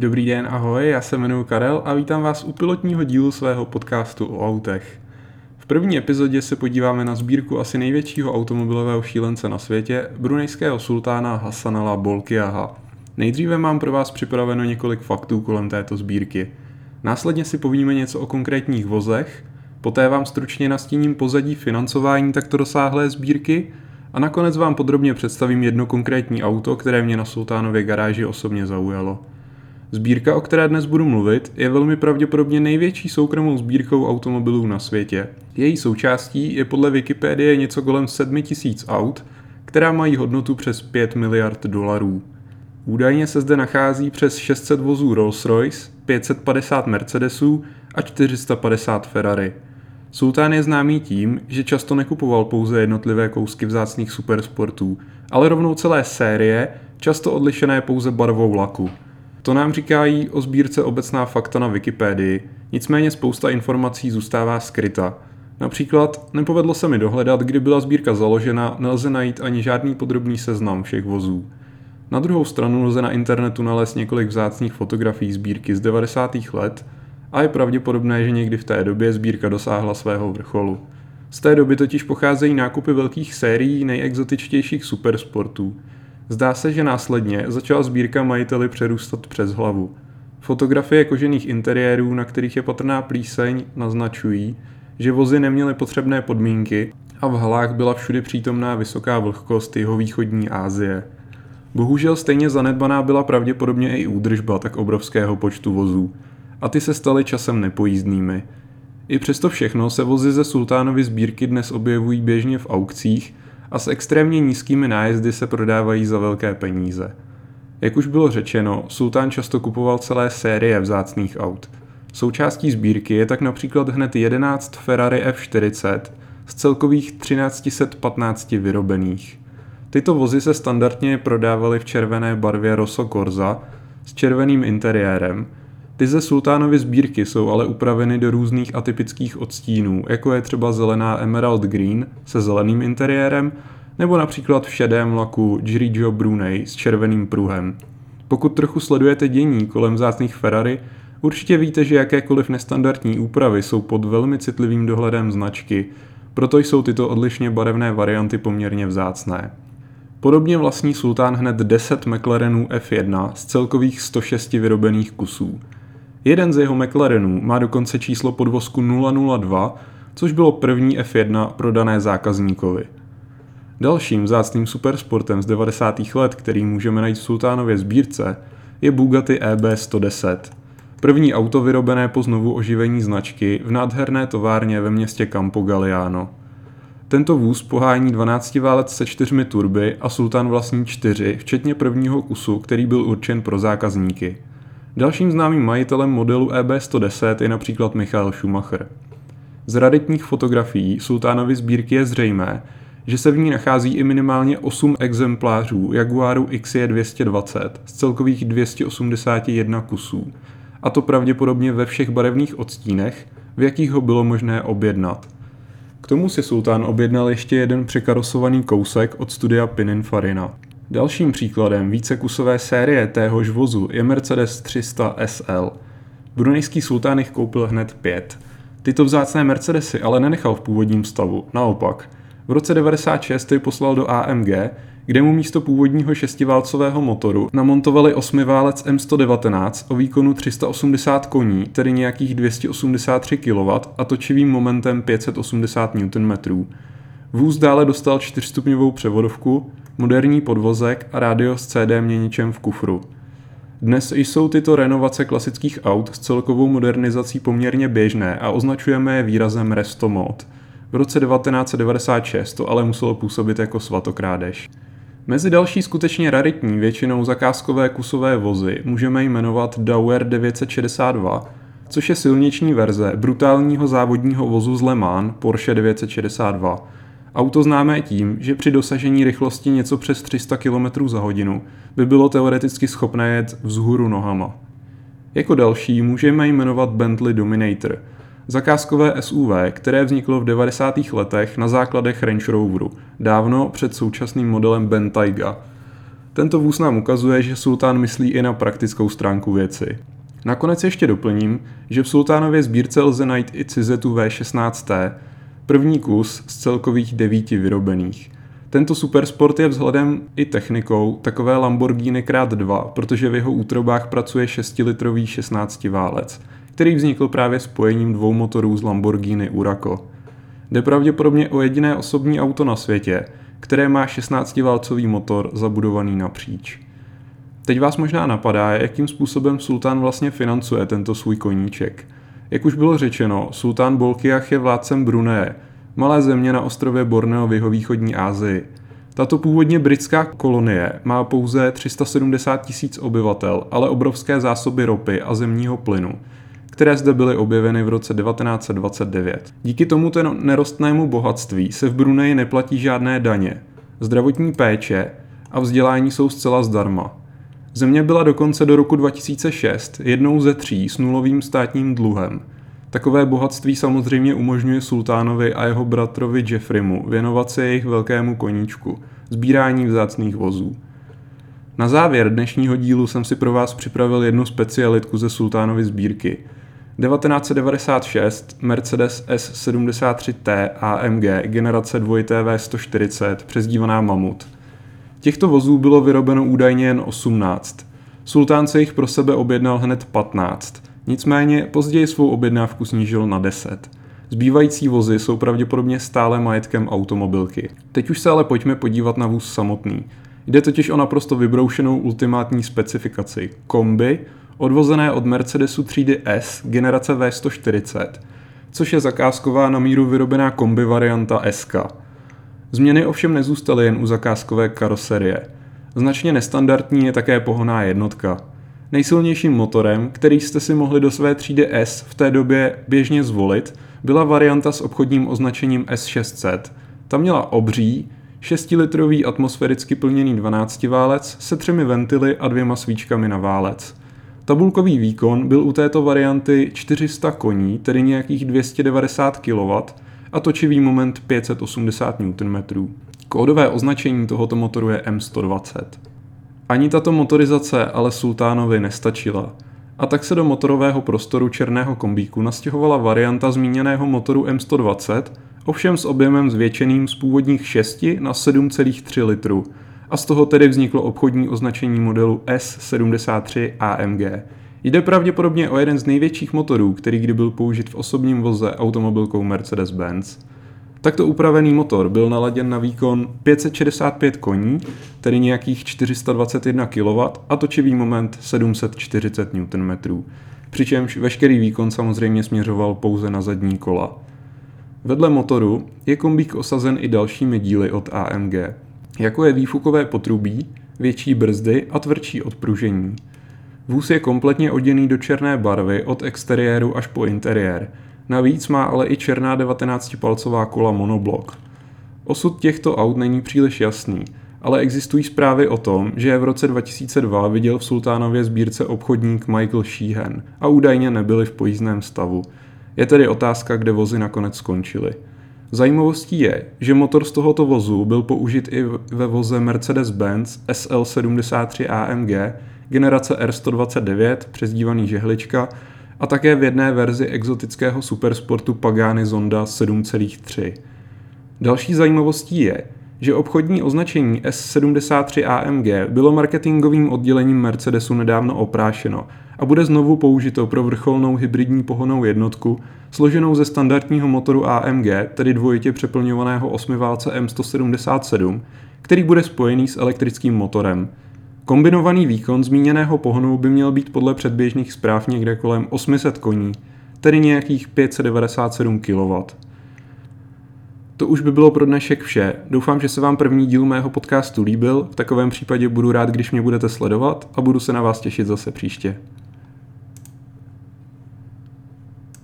Dobrý den, ahoj, já se jmenuji Karel a vítám vás u pilotního dílu svého podcastu o autech. V první epizodě se podíváme na sbírku asi největšího automobilového šílence na světě, brunejského sultána Hassanala Bolkiaha. Nejdříve mám pro vás připraveno několik faktů kolem této sbírky. Následně si povíme něco o konkrétních vozech, poté vám stručně nastíním pozadí financování takto rozsáhlé sbírky a nakonec vám podrobně představím jedno konkrétní auto, které mě na Sultánově garáži osobně zaujalo. Sbírka, o které dnes budu mluvit, je velmi pravděpodobně největší soukromou sbírkou automobilů na světě. Její součástí je podle Wikipedie něco kolem 7000 aut, která mají hodnotu přes 5 miliard dolarů. Údajně se zde nachází přes 600 vozů Rolls-Royce, 550 Mercedesů a 450 Ferrari. Sultán je známý tím, že často nekupoval pouze jednotlivé kousky vzácných supersportů, ale rovnou celé série, často odlišené pouze barvou laku. To nám říkají o sbírce obecná fakta na Wikipedii, nicméně spousta informací zůstává skryta. Například nepovedlo se mi dohledat, kdy byla sbírka založena, nelze najít ani žádný podrobný seznam všech vozů. Na druhou stranu lze na internetu nalézt několik vzácných fotografií sbírky z 90. let a je pravděpodobné, že někdy v té době sbírka dosáhla svého vrcholu. Z té doby totiž pocházejí nákupy velkých sérií nejexotičtějších supersportů. Zdá se, že následně začala sbírka majiteli přerůstat přes hlavu. Fotografie kožených interiérů, na kterých je patrná plíseň, naznačují, že vozy neměly potřebné podmínky a v halách byla všude přítomná vysoká vlhkost jeho východní Asie. Bohužel stejně zanedbaná byla pravděpodobně i údržba tak obrovského počtu vozů a ty se staly časem nepojízdnými. I přesto všechno se vozy ze sultánovy sbírky dnes objevují běžně v aukcích a s extrémně nízkými nájezdy se prodávají za velké peníze. Jak už bylo řečeno, sultán často kupoval celé série vzácných aut. Součástí sbírky je tak například hned 11 Ferrari F40 z celkových 1315 vyrobených. Tyto vozy se standardně prodávaly v červené barvě Rosso Corsa s červeným interiérem. Ty ze sultánovy sbírky jsou ale upraveny do různých atypických odstínů, jako je třeba zelená Emerald Green se zeleným interiérem, nebo například v šedém laku Grigio Brunei s červeným pruhem. Pokud trochu sledujete dění kolem vzácných Ferrari, určitě víte, že jakékoliv nestandardní úpravy jsou pod velmi citlivým dohledem značky, proto jsou tyto odlišně barevné varianty poměrně vzácné. Podobně vlastní sultán hned 10 McLarenů F1 z celkových 106 vyrobených kusů. Jeden z jeho McLarenů má dokonce číslo podvozku 002, což bylo první F1 prodané zákazníkovi. Dalším zácným supersportem z 90. let, který můžeme najít v sultánově sbírce, je Bugatti EB110. První auto vyrobené po znovu oživení značky v nádherné továrně ve městě Campo Galliano. Tento vůz pohání 12 válec se čtyřmi turby a Sultan vlastní čtyři, včetně prvního kusu, který byl určen pro zákazníky. Dalším známým majitelem modelu EB110 je například Michael Schumacher. Z raditních fotografií Sultánovy sbírky je zřejmé, že se v ní nachází i minimálně 8 exemplářů Jaguaru XJ220 z celkových 281 kusů, a to pravděpodobně ve všech barevných odstínech, v jakých ho bylo možné objednat – k tomu si sultán objednal ještě jeden překarosovaný kousek od studia Pininfarina. Dalším příkladem vícekusové série téhož vozu je Mercedes 300 SL. Brunejský sultán jich koupil hned pět. Tyto vzácné Mercedesy ale nenechal v původním stavu, naopak. V roce 96 je poslal do AMG, kde mu místo původního šestiválcového motoru namontovali osmiválec M119 o výkonu 380 koní, tedy nějakých 283 kW a točivým momentem 580 Nm. Vůz dále dostal čtyřstupňovou převodovku, moderní podvozek a rádio s CD měničem v kufru. Dnes jsou tyto renovace klasických aut s celkovou modernizací poměrně běžné a označujeme je výrazem Resto Mod. V roce 1996 to ale muselo působit jako svatokrádež. Mezi další skutečně raritní, většinou zakázkové kusové vozy můžeme jmenovat Dauer 962, což je silniční verze brutálního závodního vozu z Le Mans Porsche 962. Auto známé tím, že při dosažení rychlosti něco přes 300 km za hodinu by bylo teoreticky schopné jet vzhůru nohama. Jako další můžeme jmenovat Bentley Dominator – zakázkové SUV, které vzniklo v 90. letech na základech Range Roveru, dávno před současným modelem Bentayga. Tento vůz nám ukazuje, že sultán myslí i na praktickou stránku věci. Nakonec ještě doplním, že v sultánově sbírce lze najít i Cizetu V16T, první kus z celkových devíti vyrobených. Tento supersport je vzhledem i technikou takové Lamborghini krát 2, protože v jeho útrobách pracuje 6-litrový 16 válec, který vznikl právě spojením dvou motorů z Lamborghini Uraco. Jde pravděpodobně o jediné osobní auto na světě, které má 16-válcový motor zabudovaný napříč. Teď vás možná napadá, jakým způsobem sultán vlastně financuje tento svůj koníček. Jak už bylo řečeno, sultán Bolkiach je vládcem Bruné, malé země na ostrově Borneo v jihovýchodní Asii. Tato původně britská kolonie má pouze 370 tisíc obyvatel, ale obrovské zásoby ropy a zemního plynu, které zde byly objeveny v roce 1929. Díky tomuto nerostnému bohatství se v Bruneji neplatí žádné daně. Zdravotní péče a vzdělání jsou zcela zdarma. Země byla dokonce do roku 2006 jednou ze tří s nulovým státním dluhem. Takové bohatství samozřejmě umožňuje sultánovi a jeho bratrovi Jeffrimu věnovat se jejich velkému koníčku, sbírání vzácných vozů. Na závěr dnešního dílu jsem si pro vás připravil jednu specialitku ze sultánovy sbírky. 1996 Mercedes S73T AMG generace 2TV140 přezdívaná Mamut – Těchto vozů bylo vyrobeno údajně jen 18. Sultán se jich pro sebe objednal hned 15. Nicméně později svou objednávku snížil na 10. Zbývající vozy jsou pravděpodobně stále majetkem automobilky. Teď už se ale pojďme podívat na vůz samotný. Jde totiž o naprosto vybroušenou ultimátní specifikaci kombi, odvozené od Mercedesu třídy S generace V140, což je zakázková na míru vyrobená kombi varianta SK. Změny ovšem nezůstaly jen u zakázkové karoserie. Značně nestandardní je také pohoná jednotka. Nejsilnějším motorem, který jste si mohli do své třídy S v té době běžně zvolit, byla varianta s obchodním označením S600. Ta měla obří, 6-litrový atmosféricky plněný 12 válec se třemi ventily a dvěma svíčkami na válec. Tabulkový výkon byl u této varianty 400 koní, tedy nějakých 290 kW, a točivý moment 580 Nm. Kódové označení tohoto motoru je M120. Ani tato motorizace ale Sultánovi nestačila. A tak se do motorového prostoru černého kombíku nastěhovala varianta zmíněného motoru M120, ovšem s objemem zvětšeným z původních 6 na 7,3 litru a z toho tedy vzniklo obchodní označení modelu S73 AMG. Jde pravděpodobně o jeden z největších motorů, který kdy byl použit v osobním voze automobilkou Mercedes-Benz. Takto upravený motor byl naladěn na výkon 565 koní, tedy nějakých 421 kW a točivý moment 740 Nm. Přičemž veškerý výkon samozřejmě směřoval pouze na zadní kola. Vedle motoru je kombík osazen i dalšími díly od AMG, jako je výfukové potrubí, větší brzdy a tvrdší odpružení. Vůz je kompletně oděný do černé barvy od exteriéru až po interiér. Navíc má ale i černá 19-palcová kola monoblok. Osud těchto aut není příliš jasný, ale existují zprávy o tom, že je v roce 2002 viděl v Sultánově sbírce obchodník Michael Sheehan a údajně nebyli v pojízdném stavu. Je tedy otázka, kde vozy nakonec skončily. Zajímavostí je, že motor z tohoto vozu byl použit i ve voze Mercedes-Benz SL73 AMG, generace R129, přezdívaný žehlička, a také v jedné verzi exotického supersportu Pagani Zonda 7,3. Další zajímavostí je, že obchodní označení S73 AMG bylo marketingovým oddělením Mercedesu nedávno oprášeno a bude znovu použito pro vrcholnou hybridní pohonou jednotku složenou ze standardního motoru AMG, tedy dvojitě přeplňovaného osmiválce M177, který bude spojený s elektrickým motorem. Kombinovaný výkon zmíněného pohonu by měl být podle předběžných zpráv někde kolem 800 koní, tedy nějakých 597 kW. To už by bylo pro dnešek vše. Doufám, že se vám první díl mého podcastu líbil. V takovém případě budu rád, když mě budete sledovat a budu se na vás těšit zase příště.